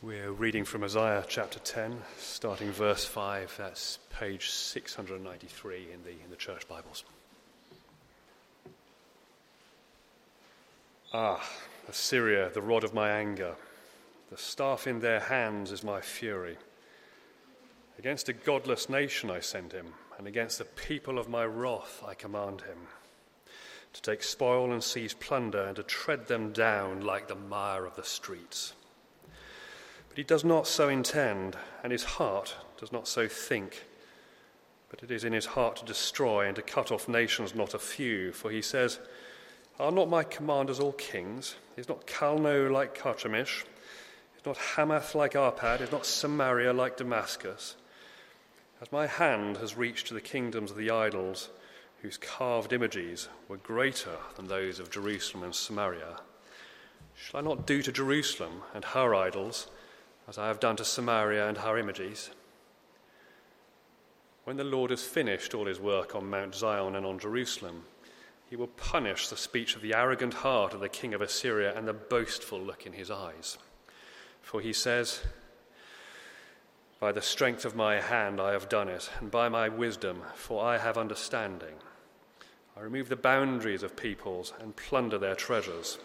We're reading from Isaiah chapter 10, starting verse 5. That's page 693 in the, in the church Bibles. Ah, Assyria, the rod of my anger. The staff in their hands is my fury. Against a godless nation I send him, and against the people of my wrath I command him. To take spoil and seize plunder, and to tread them down like the mire of the streets. He does not so intend, and his heart does not so think. But it is in his heart to destroy and to cut off nations, not a few. For he says, Are not my commanders all kings? Is not Calno like Carchemish? Is not Hamath like Arpad? Is not Samaria like Damascus? As my hand has reached to the kingdoms of the idols, whose carved images were greater than those of Jerusalem and Samaria, shall I not do to Jerusalem and her idols? As I have done to Samaria and her images. When the Lord has finished all his work on Mount Zion and on Jerusalem, he will punish the speech of the arrogant heart of the king of Assyria and the boastful look in his eyes. For he says, By the strength of my hand I have done it, and by my wisdom, for I have understanding. I remove the boundaries of peoples and plunder their treasures.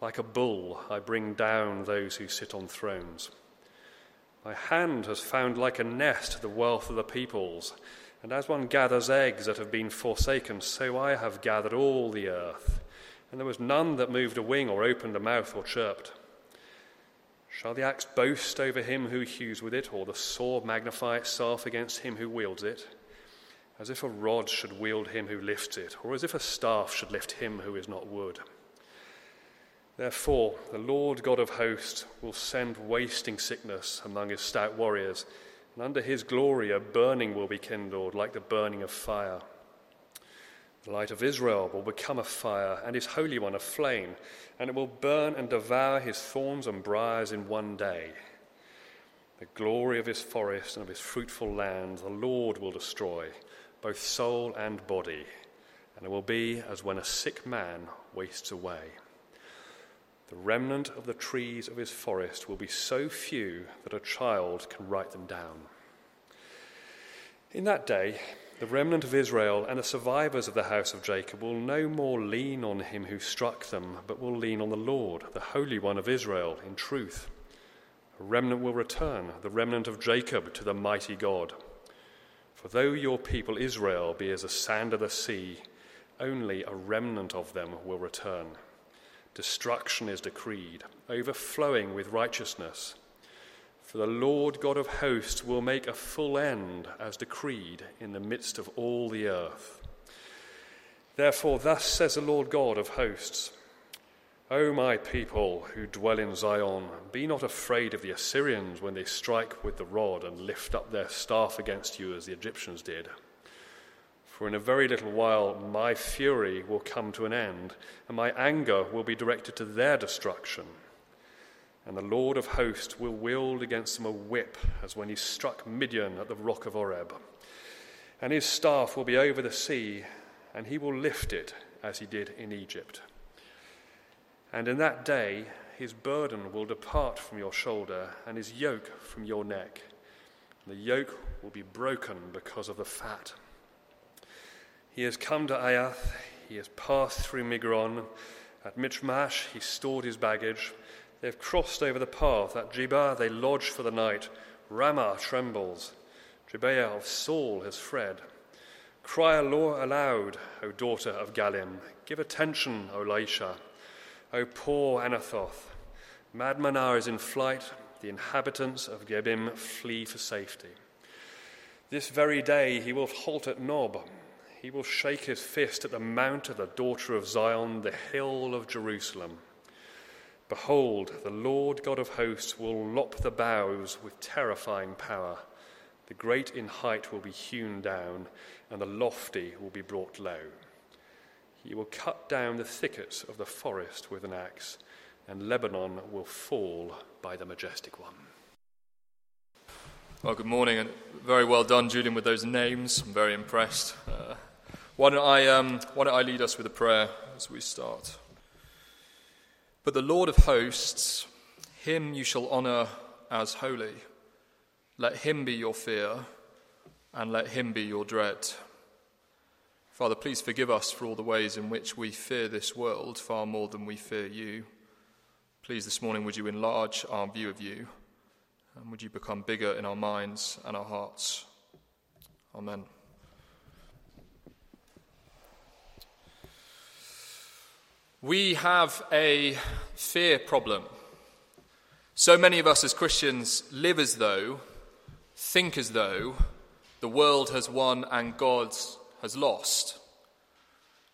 Like a bull, I bring down those who sit on thrones. My hand has found like a nest the wealth of the peoples, and as one gathers eggs that have been forsaken, so I have gathered all the earth. And there was none that moved a wing or opened a mouth or chirped. Shall the axe boast over him who hews with it, or the sword magnify itself against him who wields it? As if a rod should wield him who lifts it, or as if a staff should lift him who is not wood. Therefore, the Lord God of hosts will send wasting sickness among his stout warriors, and under his glory a burning will be kindled like the burning of fire. The light of Israel will become a fire, and his Holy One a flame, and it will burn and devour his thorns and briars in one day. The glory of his forest and of his fruitful land the Lord will destroy, both soul and body, and it will be as when a sick man wastes away. The remnant of the trees of his forest will be so few that a child can write them down. In that day, the remnant of Israel and the survivors of the house of Jacob will no more lean on him who struck them, but will lean on the Lord, the Holy One of Israel, in truth. A remnant will return, the remnant of Jacob, to the mighty God. For though your people Israel be as the sand of the sea, only a remnant of them will return destruction is decreed, overflowing with righteousness. For the Lord God of hosts will make a full end as decreed in the midst of all the earth. Therefore, thus says the Lord God of hosts O my people who dwell in Zion, be not afraid of the Assyrians when they strike with the rod and lift up their staff against you as the Egyptians did. For in a very little while my fury will come to an end, and my anger will be directed to their destruction. And the Lord of hosts will wield against them a whip, as when he struck Midian at the rock of Oreb. And his staff will be over the sea, and he will lift it as he did in Egypt. And in that day his burden will depart from your shoulder, and his yoke from your neck. And the yoke will be broken because of the fat. He has come to Aiath, he has passed through Migron. At Michmash, he stored his baggage. They have crossed over the path. At Geba, they lodge for the night. Ramah trembles. Gibeah of Saul has fled. Cry aloud, O daughter of Gallim. Give attention, O Laishah. O poor Anathoth. Madmenah is in flight. The inhabitants of Gebim flee for safety. This very day he will halt at Nob he will shake his fist at the mount of the daughter of Zion, the hill of Jerusalem. Behold, the Lord God of hosts will lop the boughs with terrifying power. The great in height will be hewn down, and the lofty will be brought low. He will cut down the thickets of the forest with an axe, and Lebanon will fall by the majestic one. Well, good morning, and very well done, Julian, with those names. I'm very impressed. Uh, why don't, I, um, why don't I lead us with a prayer as we start? But the Lord of hosts, him you shall honour as holy. Let him be your fear, and let him be your dread. Father, please forgive us for all the ways in which we fear this world far more than we fear you. Please, this morning, would you enlarge our view of you, and would you become bigger in our minds and our hearts? Amen. We have a fear problem. So many of us as Christians live as though, think as though, the world has won and God has lost.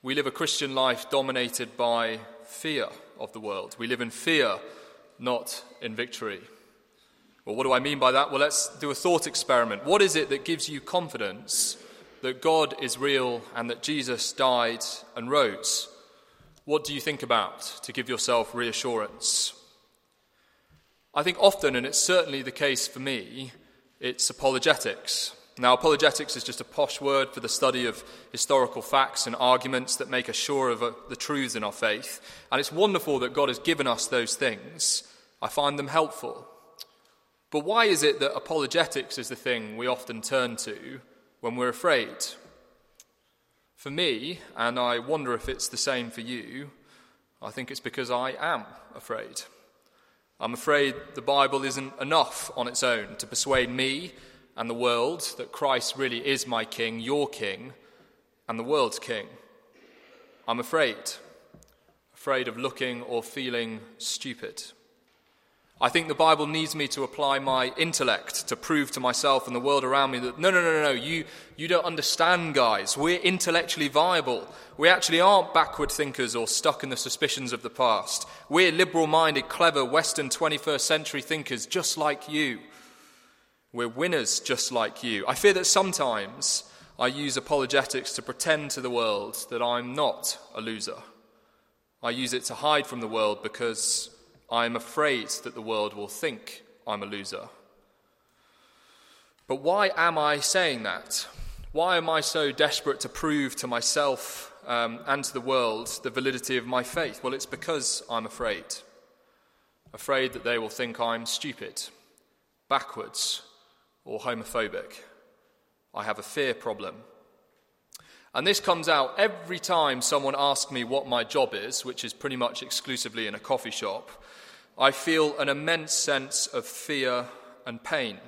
We live a Christian life dominated by fear of the world. We live in fear, not in victory. Well, what do I mean by that? Well, let's do a thought experiment. What is it that gives you confidence that God is real and that Jesus died and rose? What do you think about to give yourself reassurance? I think often, and it's certainly the case for me, it's apologetics. Now, apologetics is just a posh word for the study of historical facts and arguments that make us sure of uh, the truths in our faith. And it's wonderful that God has given us those things. I find them helpful. But why is it that apologetics is the thing we often turn to when we're afraid? For me, and I wonder if it's the same for you, I think it's because I am afraid. I'm afraid the Bible isn't enough on its own to persuade me and the world that Christ really is my king, your king, and the world's king. I'm afraid, afraid of looking or feeling stupid. I think the Bible needs me to apply my intellect to prove to myself and the world around me that no, no, no, no, no, you, you don't understand, guys. We're intellectually viable. We actually aren't backward thinkers or stuck in the suspicions of the past. We're liberal minded, clever, Western 21st century thinkers just like you. We're winners just like you. I fear that sometimes I use apologetics to pretend to the world that I'm not a loser. I use it to hide from the world because I am afraid that the world will think I'm a loser. But why am I saying that? Why am I so desperate to prove to myself um, and to the world the validity of my faith? Well, it's because I'm afraid. Afraid that they will think I'm stupid, backwards, or homophobic. I have a fear problem. And this comes out every time someone asks me what my job is, which is pretty much exclusively in a coffee shop. I feel an immense sense of fear and pain.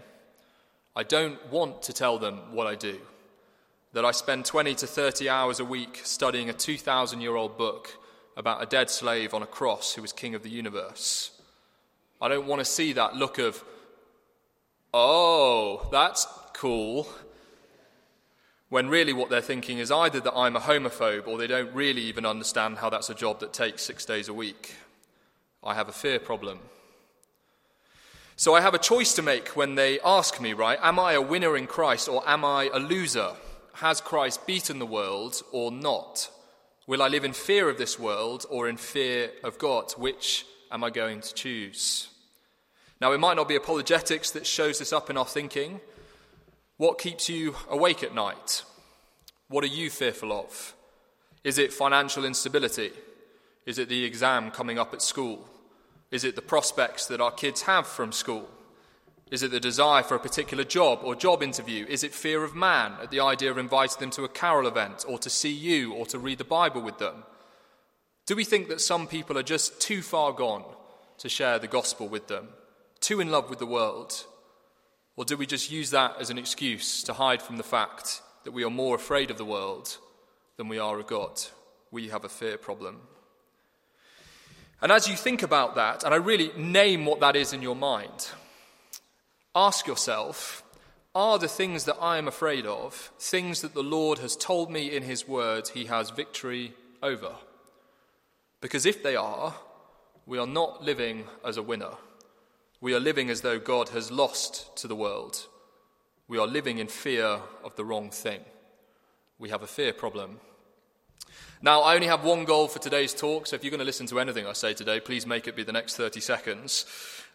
I don't want to tell them what I do, that I spend 20 to 30 hours a week studying a 2,000 year old book about a dead slave on a cross who was king of the universe. I don't want to see that look of, oh, that's cool, when really what they're thinking is either that I'm a homophobe or they don't really even understand how that's a job that takes six days a week. I have a fear problem. So I have a choice to make when they ask me, right? Am I a winner in Christ or am I a loser? Has Christ beaten the world or not? Will I live in fear of this world or in fear of God? Which am I going to choose? Now, it might not be apologetics that shows this up in our thinking. What keeps you awake at night? What are you fearful of? Is it financial instability? Is it the exam coming up at school? Is it the prospects that our kids have from school? Is it the desire for a particular job or job interview? Is it fear of man at the idea of inviting them to a carol event or to see you or to read the Bible with them? Do we think that some people are just too far gone to share the gospel with them, too in love with the world? Or do we just use that as an excuse to hide from the fact that we are more afraid of the world than we are of God? We have a fear problem. And as you think about that, and I really name what that is in your mind, ask yourself are the things that I am afraid of things that the Lord has told me in His word He has victory over? Because if they are, we are not living as a winner. We are living as though God has lost to the world. We are living in fear of the wrong thing. We have a fear problem. Now, I only have one goal for today's talk, so if you're going to listen to anything I say today, please make it be the next 30 seconds.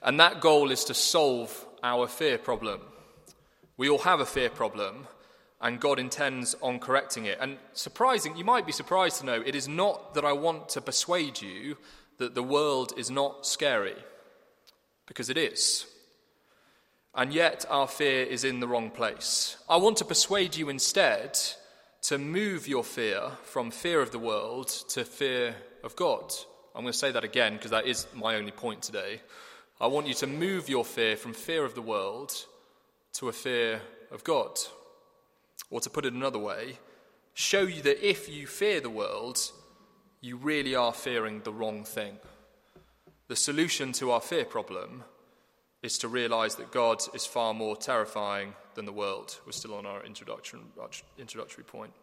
And that goal is to solve our fear problem. We all have a fear problem, and God intends on correcting it. And surprising, you might be surprised to know, it is not that I want to persuade you that the world is not scary, because it is. and yet our fear is in the wrong place. I want to persuade you instead to move your fear from fear of the world to fear of God. I'm going to say that again because that is my only point today. I want you to move your fear from fear of the world to a fear of God. Or to put it another way, show you that if you fear the world, you really are fearing the wrong thing. The solution to our fear problem is to realize that God is far more terrifying than the world. We're still on our introduction, introductory point.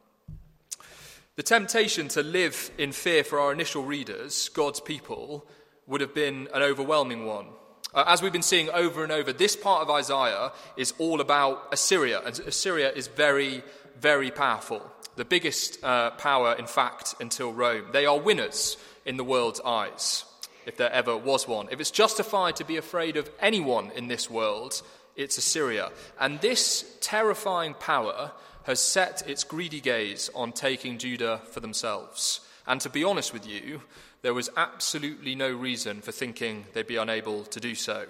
The temptation to live in fear for our initial readers, God's people, would have been an overwhelming one. Uh, as we've been seeing over and over, this part of Isaiah is all about Assyria, and Assyria is very, very powerful. The biggest uh, power, in fact, until Rome. They are winners in the world's eyes if there ever was one. If it's justified to be afraid of anyone in this world, it's Assyria. And this terrifying power has set its greedy gaze on taking Judah for themselves. And to be honest with you, there was absolutely no reason for thinking they'd be unable to do so.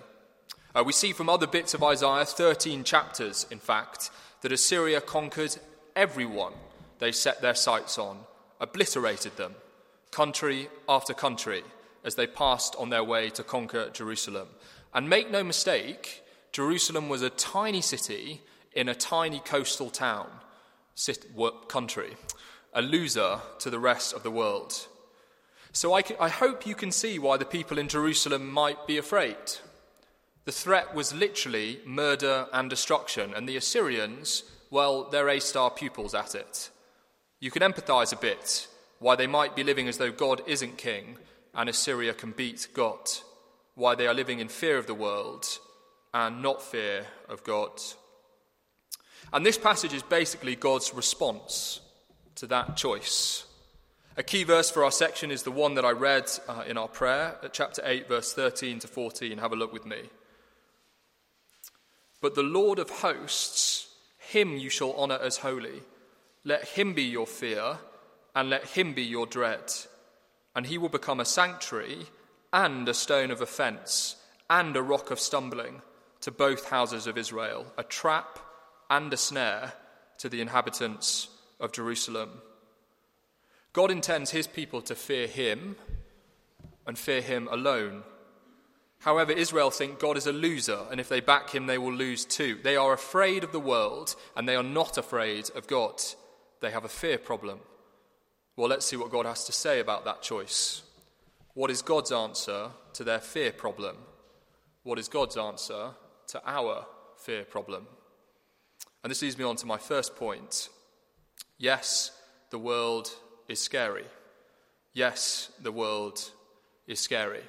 Uh, we see from other bits of Isaiah, 13 chapters in fact, that Assyria conquered everyone they set their sights on, obliterated them, country after country as they passed on their way to conquer Jerusalem. And make no mistake, Jerusalem was a tiny city in a tiny coastal town, country, a loser to the rest of the world. So I, I hope you can see why the people in Jerusalem might be afraid. The threat was literally murder and destruction, and the Assyrians, well, they're A star pupils at it. You can empathize a bit why they might be living as though God isn't king and Assyria can beat God, why they are living in fear of the world and not fear of God. And this passage is basically God's response to that choice. A key verse for our section is the one that I read uh, in our prayer at chapter 8, verse 13 to 14. Have a look with me. But the Lord of hosts, him you shall honour as holy. Let him be your fear, and let him be your dread and he will become a sanctuary and a stone of offense and a rock of stumbling to both houses of Israel, a trap and a snare to the inhabitants of Jerusalem. God intends his people to fear him and fear him alone. However, Israel think God is a loser, and if they back him, they will lose too. They are afraid of the world, and they are not afraid of God. They have a fear problem. Well, let's see what God has to say about that choice. What is God's answer to their fear problem? What is God's answer to our fear problem? And this leads me on to my first point. Yes, the world is scary. Yes, the world is scary.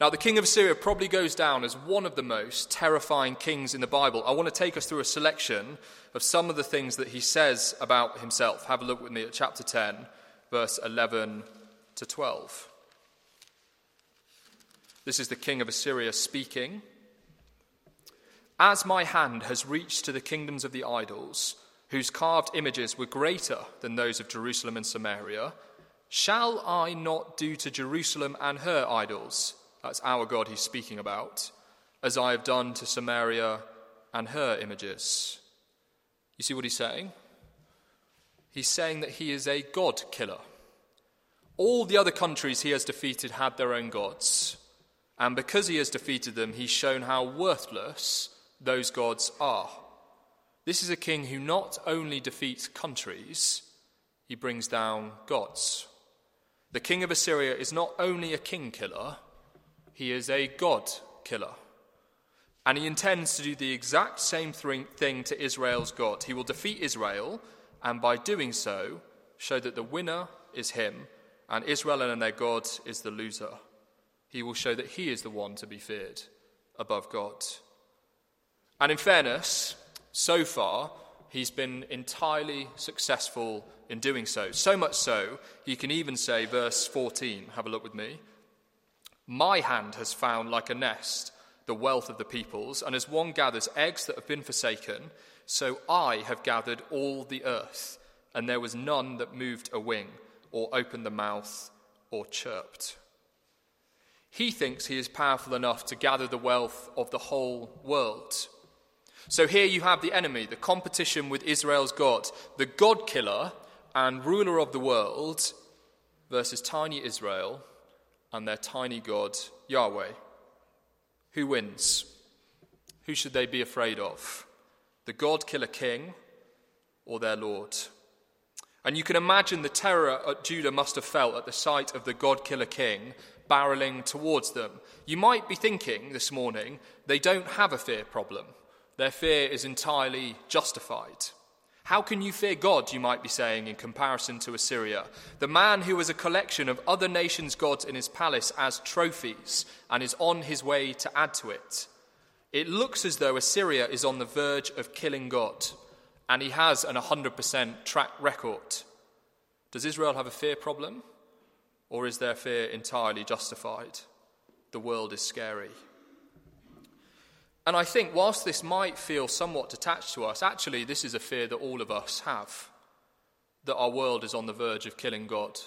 Now, the king of Assyria probably goes down as one of the most terrifying kings in the Bible. I want to take us through a selection of some of the things that he says about himself. Have a look with me at chapter 10, verse 11 to 12. This is the king of Assyria speaking. As my hand has reached to the kingdoms of the idols, whose carved images were greater than those of Jerusalem and Samaria, shall I not do to Jerusalem and her idols? That's our God he's speaking about, as I have done to Samaria and her images. You see what he's saying? He's saying that he is a God killer. All the other countries he has defeated had their own gods. And because he has defeated them, he's shown how worthless those gods are. This is a king who not only defeats countries, he brings down gods. The king of Assyria is not only a king killer, he is a God killer. And he intends to do the exact same thing to Israel's God. He will defeat Israel, and by doing so, show that the winner is him, and Israel and their God is the loser. He will show that he is the one to be feared above God. And in fairness, so far, he's been entirely successful in doing so. So much so, he can even say, verse 14, have a look with me. My hand has found like a nest the wealth of the peoples, and as one gathers eggs that have been forsaken, so I have gathered all the earth, and there was none that moved a wing, or opened the mouth, or chirped. He thinks he is powerful enough to gather the wealth of the whole world. So here you have the enemy, the competition with Israel's God, the God killer and ruler of the world versus tiny Israel and their tiny God, Yahweh. Who wins? Who should they be afraid of? The God killer king or their Lord? And you can imagine the terror Judah must have felt at the sight of the God killer king barreling towards them. You might be thinking this morning they don't have a fear problem, their fear is entirely justified. How can you fear God, you might be saying, in comparison to Assyria, the man who has a collection of other nations' gods in his palace as trophies and is on his way to add to it? It looks as though Assyria is on the verge of killing God, and he has an 100% track record. Does Israel have a fear problem, or is their fear entirely justified? The world is scary. And I think, whilst this might feel somewhat detached to us, actually, this is a fear that all of us have that our world is on the verge of killing God,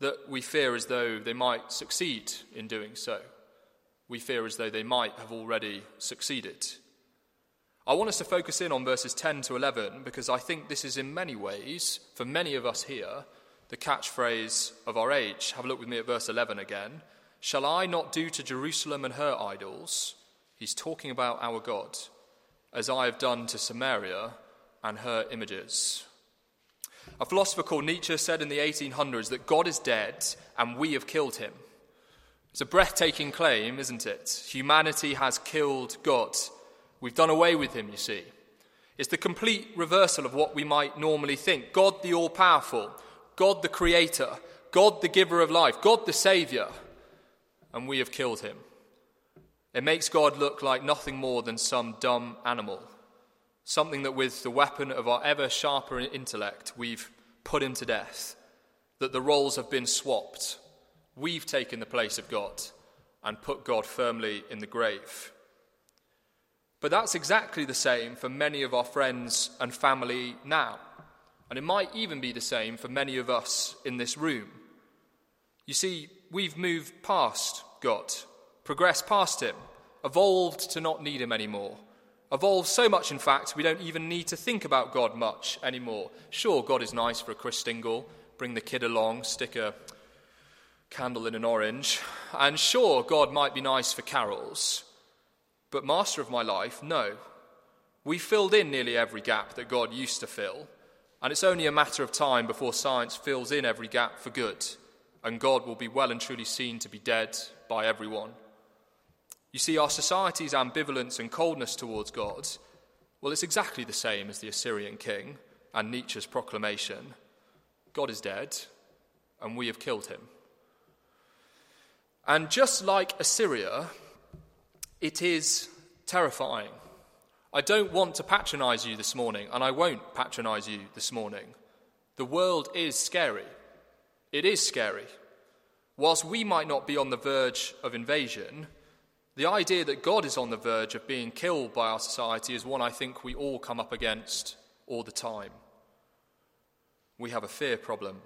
that we fear as though they might succeed in doing so. We fear as though they might have already succeeded. I want us to focus in on verses 10 to 11 because I think this is, in many ways, for many of us here, the catchphrase of our age. Have a look with me at verse 11 again. Shall I not do to Jerusalem and her idols? He's talking about our God, as I have done to Samaria and her images. A philosopher called Nietzsche said in the 1800s that God is dead and we have killed him. It's a breathtaking claim, isn't it? Humanity has killed God. We've done away with him, you see. It's the complete reversal of what we might normally think God the all powerful, God the creator, God the giver of life, God the savior, and we have killed him. It makes God look like nothing more than some dumb animal, something that with the weapon of our ever sharper intellect we've put him to death, that the roles have been swapped. We've taken the place of God and put God firmly in the grave. But that's exactly the same for many of our friends and family now. And it might even be the same for many of us in this room. You see, we've moved past God progressed past him, evolved to not need him anymore. Evolved so much, in fact, we don't even need to think about God much anymore. Sure, God is nice for a Chris Christingle, bring the kid along, stick a candle in an orange. And sure, God might be nice for carols. But, master of my life, no. We filled in nearly every gap that God used to fill, and it's only a matter of time before science fills in every gap for good, and God will be well and truly seen to be dead by everyone. You see, our society's ambivalence and coldness towards God, well, it's exactly the same as the Assyrian king and Nietzsche's proclamation God is dead, and we have killed him. And just like Assyria, it is terrifying. I don't want to patronize you this morning, and I won't patronize you this morning. The world is scary. It is scary. Whilst we might not be on the verge of invasion, the idea that God is on the verge of being killed by our society is one I think we all come up against all the time. We have a fear problem.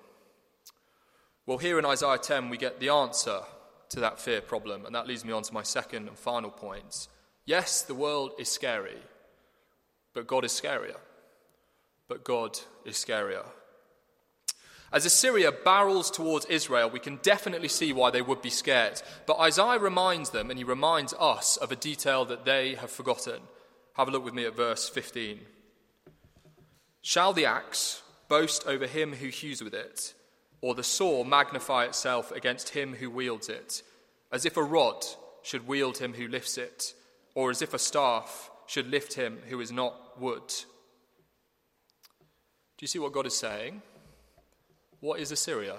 Well, here in Isaiah 10, we get the answer to that fear problem, and that leads me on to my second and final point. Yes, the world is scary, but God is scarier. But God is scarier. As Assyria barrels towards Israel, we can definitely see why they would be scared. But Isaiah reminds them, and he reminds us of a detail that they have forgotten. Have a look with me at verse 15. Shall the axe boast over him who hews with it, or the saw magnify itself against him who wields it, as if a rod should wield him who lifts it, or as if a staff should lift him who is not wood? Do you see what God is saying? What is Assyria?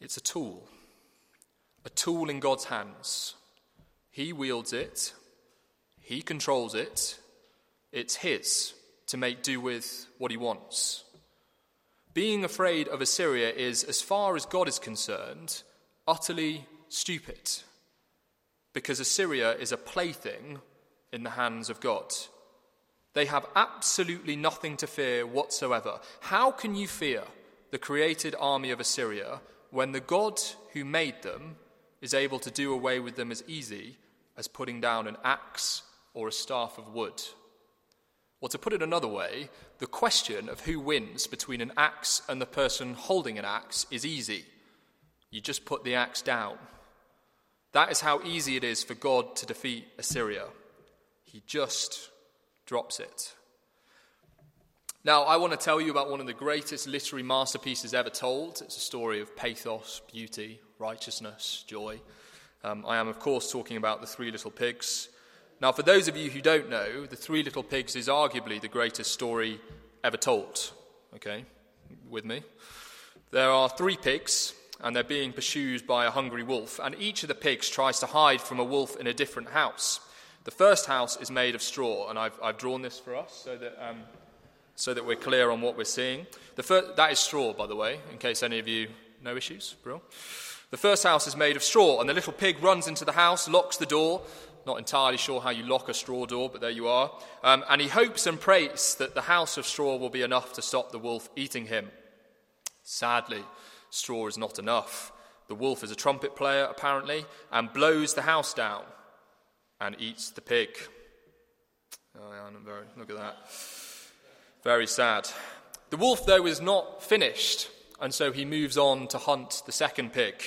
It's a tool, a tool in God's hands. He wields it, He controls it, it's His to make do with what He wants. Being afraid of Assyria is, as far as God is concerned, utterly stupid, because Assyria is a plaything in the hands of God. They have absolutely nothing to fear whatsoever. How can you fear the created army of Assyria when the God who made them is able to do away with them as easy as putting down an axe or a staff of wood? Or to put it another way, the question of who wins between an axe and the person holding an axe is easy. You just put the axe down. That is how easy it is for God to defeat Assyria. He just drops it. Now, I want to tell you about one of the greatest literary masterpieces ever told. It's a story of pathos, beauty, righteousness, joy. Um, I am, of course, talking about The Three Little Pigs. Now, for those of you who don't know, The Three Little Pigs is arguably the greatest story ever told. Okay, with me? There are three pigs, and they're being pursued by a hungry wolf, and each of the pigs tries to hide from a wolf in a different house. The first house is made of straw, and I've, I've drawn this for us so that. Um, so that we're clear on what we're seeing. The first, that is straw, by the way, in case any of you no issues, Brill. The first house is made of straw, and the little pig runs into the house, locks the door. Not entirely sure how you lock a straw door, but there you are. Um, and he hopes and prays that the house of straw will be enough to stop the wolf eating him. Sadly, straw is not enough. The wolf is a trumpet player, apparently, and blows the house down and eats the pig. Oh, yeah, very, look at that. Very sad. The wolf, though, is not finished, and so he moves on to hunt the second pig.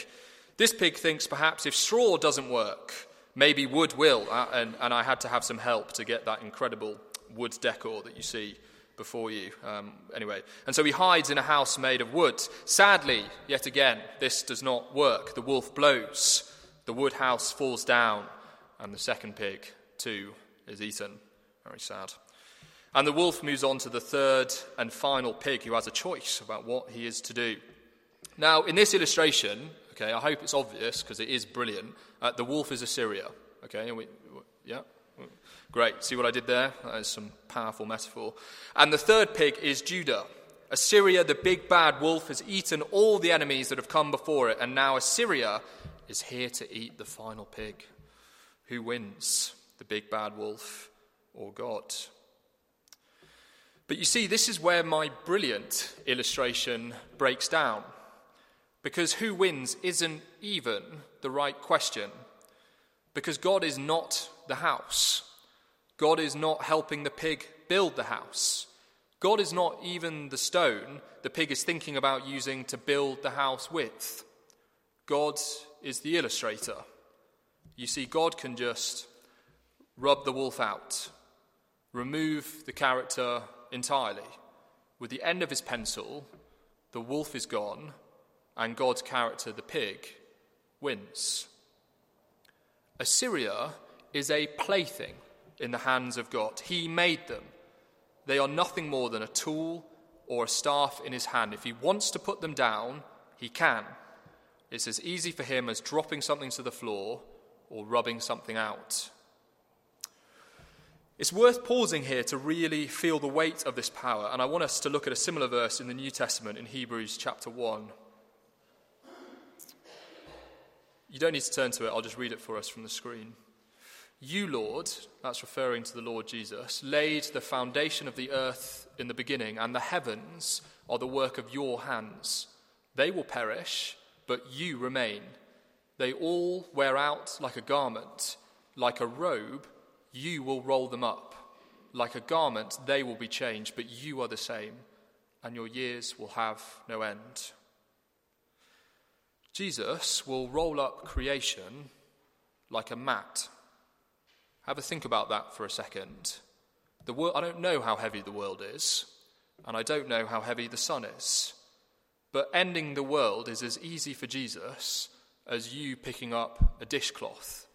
This pig thinks perhaps if straw doesn't work, maybe wood will, uh, and, and I had to have some help to get that incredible wood decor that you see before you. Um, anyway, and so he hides in a house made of wood. Sadly, yet again, this does not work. The wolf blows, the wood house falls down, and the second pig, too, is eaten. Very sad. And the wolf moves on to the third and final pig who has a choice about what he is to do. Now, in this illustration, okay, I hope it's obvious because it is brilliant. Uh, the wolf is Assyria. Okay, we, yeah, great. See what I did there? That is some powerful metaphor. And the third pig is Judah. Assyria, the big bad wolf, has eaten all the enemies that have come before it, and now Assyria is here to eat the final pig. Who wins, the big bad wolf or God? But you see, this is where my brilliant illustration breaks down. Because who wins isn't even the right question. Because God is not the house. God is not helping the pig build the house. God is not even the stone the pig is thinking about using to build the house with. God is the illustrator. You see, God can just rub the wolf out, remove the character entirely. With the end of his pencil, the wolf is gone, and God's character, the pig, wins. Assyria is a plaything in the hands of God. He made them. They are nothing more than a tool or a staff in his hand. If he wants to put them down, he can. It's as easy for him as dropping something to the floor or rubbing something out. It's worth pausing here to really feel the weight of this power, and I want us to look at a similar verse in the New Testament in Hebrews chapter 1. You don't need to turn to it, I'll just read it for us from the screen. You, Lord, that's referring to the Lord Jesus, laid the foundation of the earth in the beginning, and the heavens are the work of your hands. They will perish, but you remain. They all wear out like a garment, like a robe you will roll them up. Like a garment, they will be changed, but you are the same, and your years will have no end. Jesus will roll up creation like a mat. Have a think about that for a second. The I don't know how heavy the world is, and I don't know how heavy the sun is. But ending the world is as easy for Jesus as you picking up a dishcloth.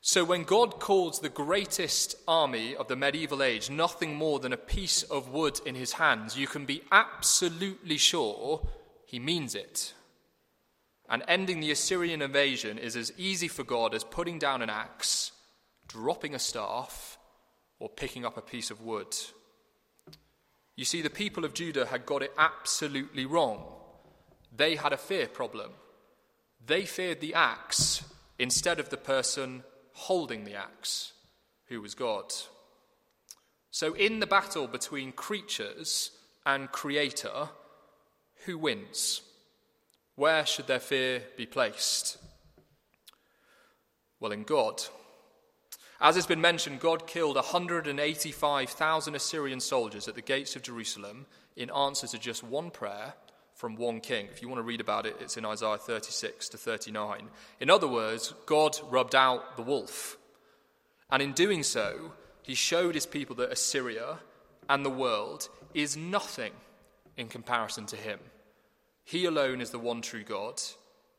So, when God calls the greatest army of the medieval age nothing more than a piece of wood in his hands, you can be absolutely sure he means it. And ending the Assyrian invasion is as easy for God as putting down an axe, dropping a staff, or picking up a piece of wood. You see, the people of Judah had got it absolutely wrong. They had a fear problem. They feared the axe instead of the person holding the axe, who was God. So, in the battle between creatures and creator, who wins? Where should their fear be placed? Well, in God. As has been mentioned, God killed 185,000 Assyrian soldiers at the gates of Jerusalem in answer to just one prayer from one king. If you want to read about it, it's in Isaiah 36 to 39. In other words, God rubbed out the wolf. And in doing so, he showed his people that Assyria and the world is nothing in comparison to him. He alone is the one true God.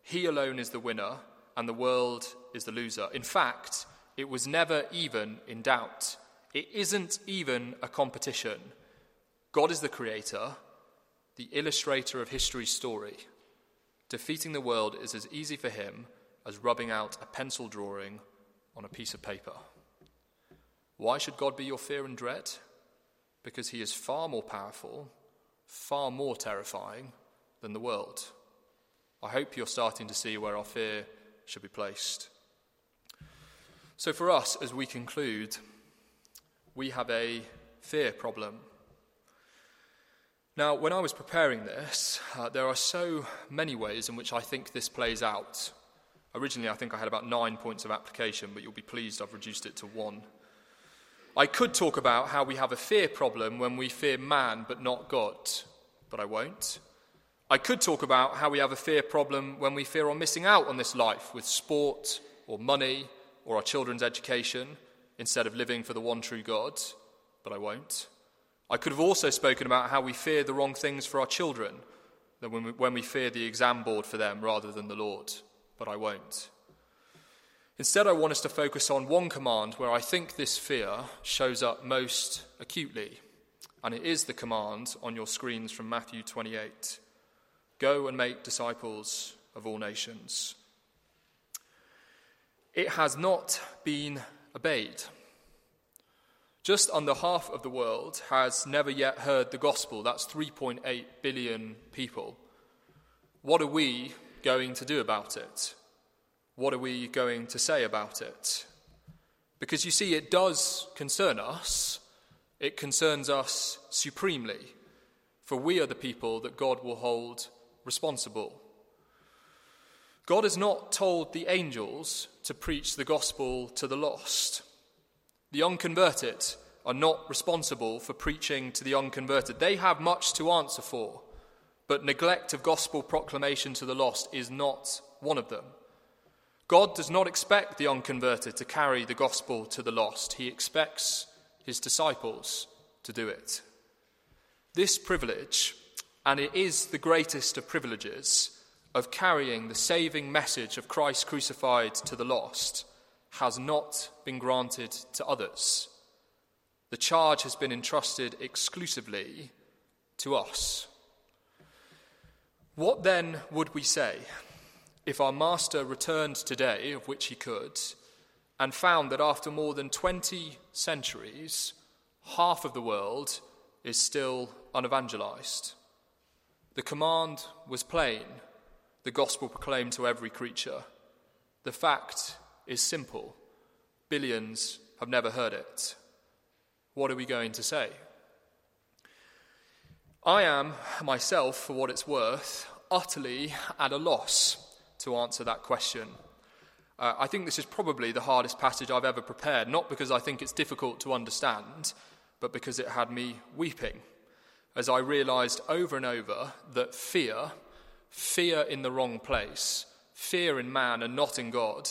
He alone is the winner, and the world is the loser. In fact, it was never even in doubt. It isn't even a competition. God is the creator, the illustrator of history's story. Defeating the world is as easy for him as rubbing out a pencil drawing on a piece of paper. Why should God be your fear and dread? Because he is far more powerful, far more terrifying than the world. I hope you're starting to see where our fear should be placed. So, for us, as we conclude, we have a fear problem. Now, when I was preparing this, uh, there are so many ways in which I think this plays out. Originally, I think I had about nine points of application, but you'll be pleased I've reduced it to one. I could talk about how we have a fear problem when we fear man but not God, but I won't. I could talk about how we have a fear problem when we fear on missing out on this life with sport or money or our children's education instead of living for the one true God, but I won't. I could have also spoken about how we fear the wrong things for our children, that when we, when we fear the exam board for them rather than the Lord, but I won't. Instead, I want us to focus on one command where I think this fear shows up most acutely, and it is the command on your screens from Matthew 28 Go and make disciples of all nations. It has not been obeyed. Just under half of the world has never yet heard the gospel. That's 3.8 billion people. What are we going to do about it? What are we going to say about it? Because you see, it does concern us. It concerns us supremely, for we are the people that God will hold responsible. God has not told the angels to preach the gospel to the lost. The unconverted are not responsible for preaching to the unconverted. They have much to answer for, but neglect of gospel proclamation to the lost is not one of them. God does not expect the unconverted to carry the gospel to the lost, He expects His disciples to do it. This privilege, and it is the greatest of privileges, of carrying the saving message of Christ crucified to the lost, has not been granted to others. The charge has been entrusted exclusively to us. What then would we say if our Master returned today, of which he could, and found that after more than 20 centuries, half of the world is still unevangelized? The command was plain the gospel proclaimed to every creature. The fact is simple billions have never heard it. What are we going to say? I am, myself, for what it's worth, utterly at a loss to answer that question. Uh, I think this is probably the hardest passage I've ever prepared, not because I think it's difficult to understand, but because it had me weeping as I realized over and over that fear, fear in the wrong place, fear in man and not in God,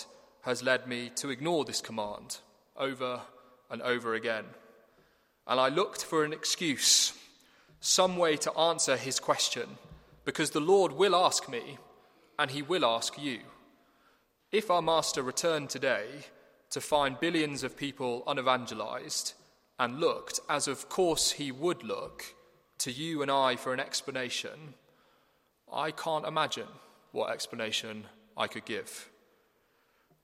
has led me to ignore this command over and over again. And I looked for an excuse, some way to answer his question, because the Lord will ask me, and he will ask you. If our Master returned today to find billions of people unevangelized, and looked, as of course he would look, to you and I for an explanation, I can't imagine what explanation I could give.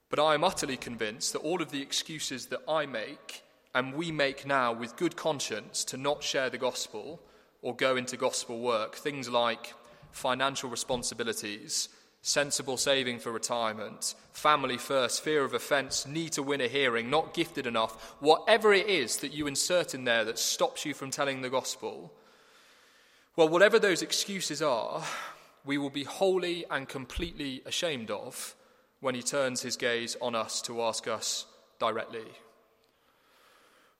But I am utterly convinced that all of the excuses that I make and we make now with good conscience to not share the gospel or go into gospel work, things like financial responsibilities, sensible saving for retirement, family first, fear of offence, need to win a hearing, not gifted enough, whatever it is that you insert in there that stops you from telling the gospel, well, whatever those excuses are, we will be wholly and completely ashamed of when he turns his gaze on us to ask us directly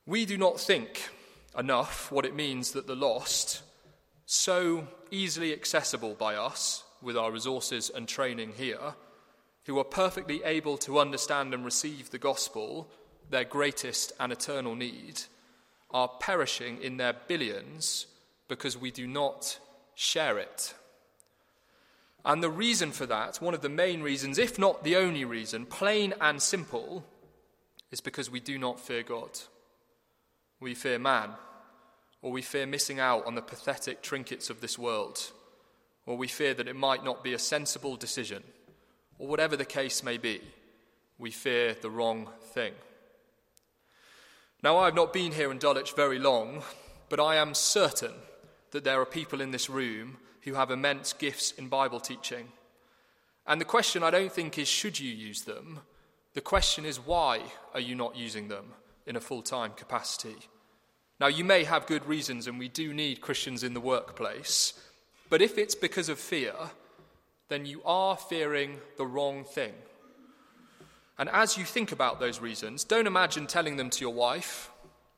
We do not think enough what it means that the lost, so easily accessible by us with our resources and training here, who are perfectly able to understand and receive the gospel, their greatest and eternal need, are perishing in their billions because we do not share it. And the reason for that, one of the main reasons, if not the only reason, plain and simple, is because we do not fear God. We fear man, or we fear missing out on the pathetic trinkets of this world, or we fear that it might not be a sensible decision, or whatever the case may be, we fear the wrong thing. Now, I have not been here in Dulwich very long, but I am certain that there are people in this room who have immense gifts in Bible teaching. And the question I don't think is should you use them? The question is why are you not using them in a full time capacity? Now, you may have good reasons, and we do need Christians in the workplace, but if it's because of fear, then you are fearing the wrong thing. And as you think about those reasons, don't imagine telling them to your wife,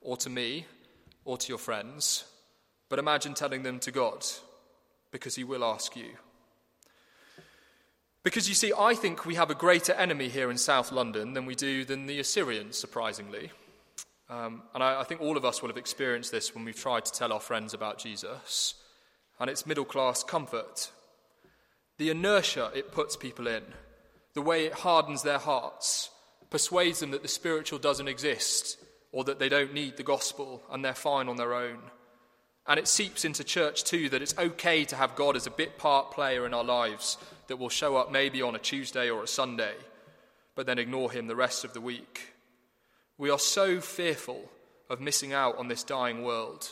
or to me, or to your friends, but imagine telling them to God because he will ask you. Because you see, I think we have a greater enemy here in South London than we do than the Assyrians, surprisingly. Um, and I, I think all of us will have experienced this when we've tried to tell our friends about Jesus. And it's middle class comfort. The inertia it puts people in, the way it hardens their hearts, persuades them that the spiritual doesn't exist or that they don't need the gospel and they're fine on their own. And it seeps into church too that it's okay to have God as a bit part player in our lives that will show up maybe on a Tuesday or a Sunday, but then ignore him the rest of the week. We are so fearful of missing out on this dying world.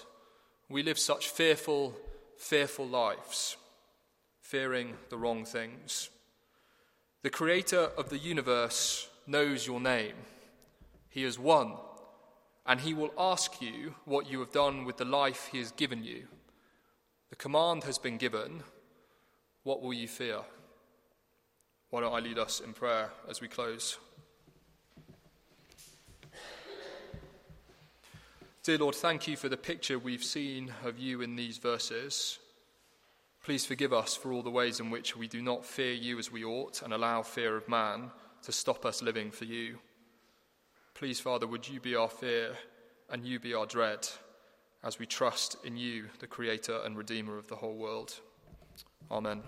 We live such fearful, fearful lives, fearing the wrong things. The creator of the universe knows your name. He has won and he will ask you what you have done with the life he has given you. The command has been given. What will you fear? Why don't I lead us in prayer as we close? Dear Lord, thank you for the picture we've seen of you in these verses. Please forgive us for all the ways in which we do not fear you as we ought and allow fear of man to stop us living for you. Please, Father, would you be our fear and you be our dread as we trust in you, the Creator and Redeemer of the whole world. Amen.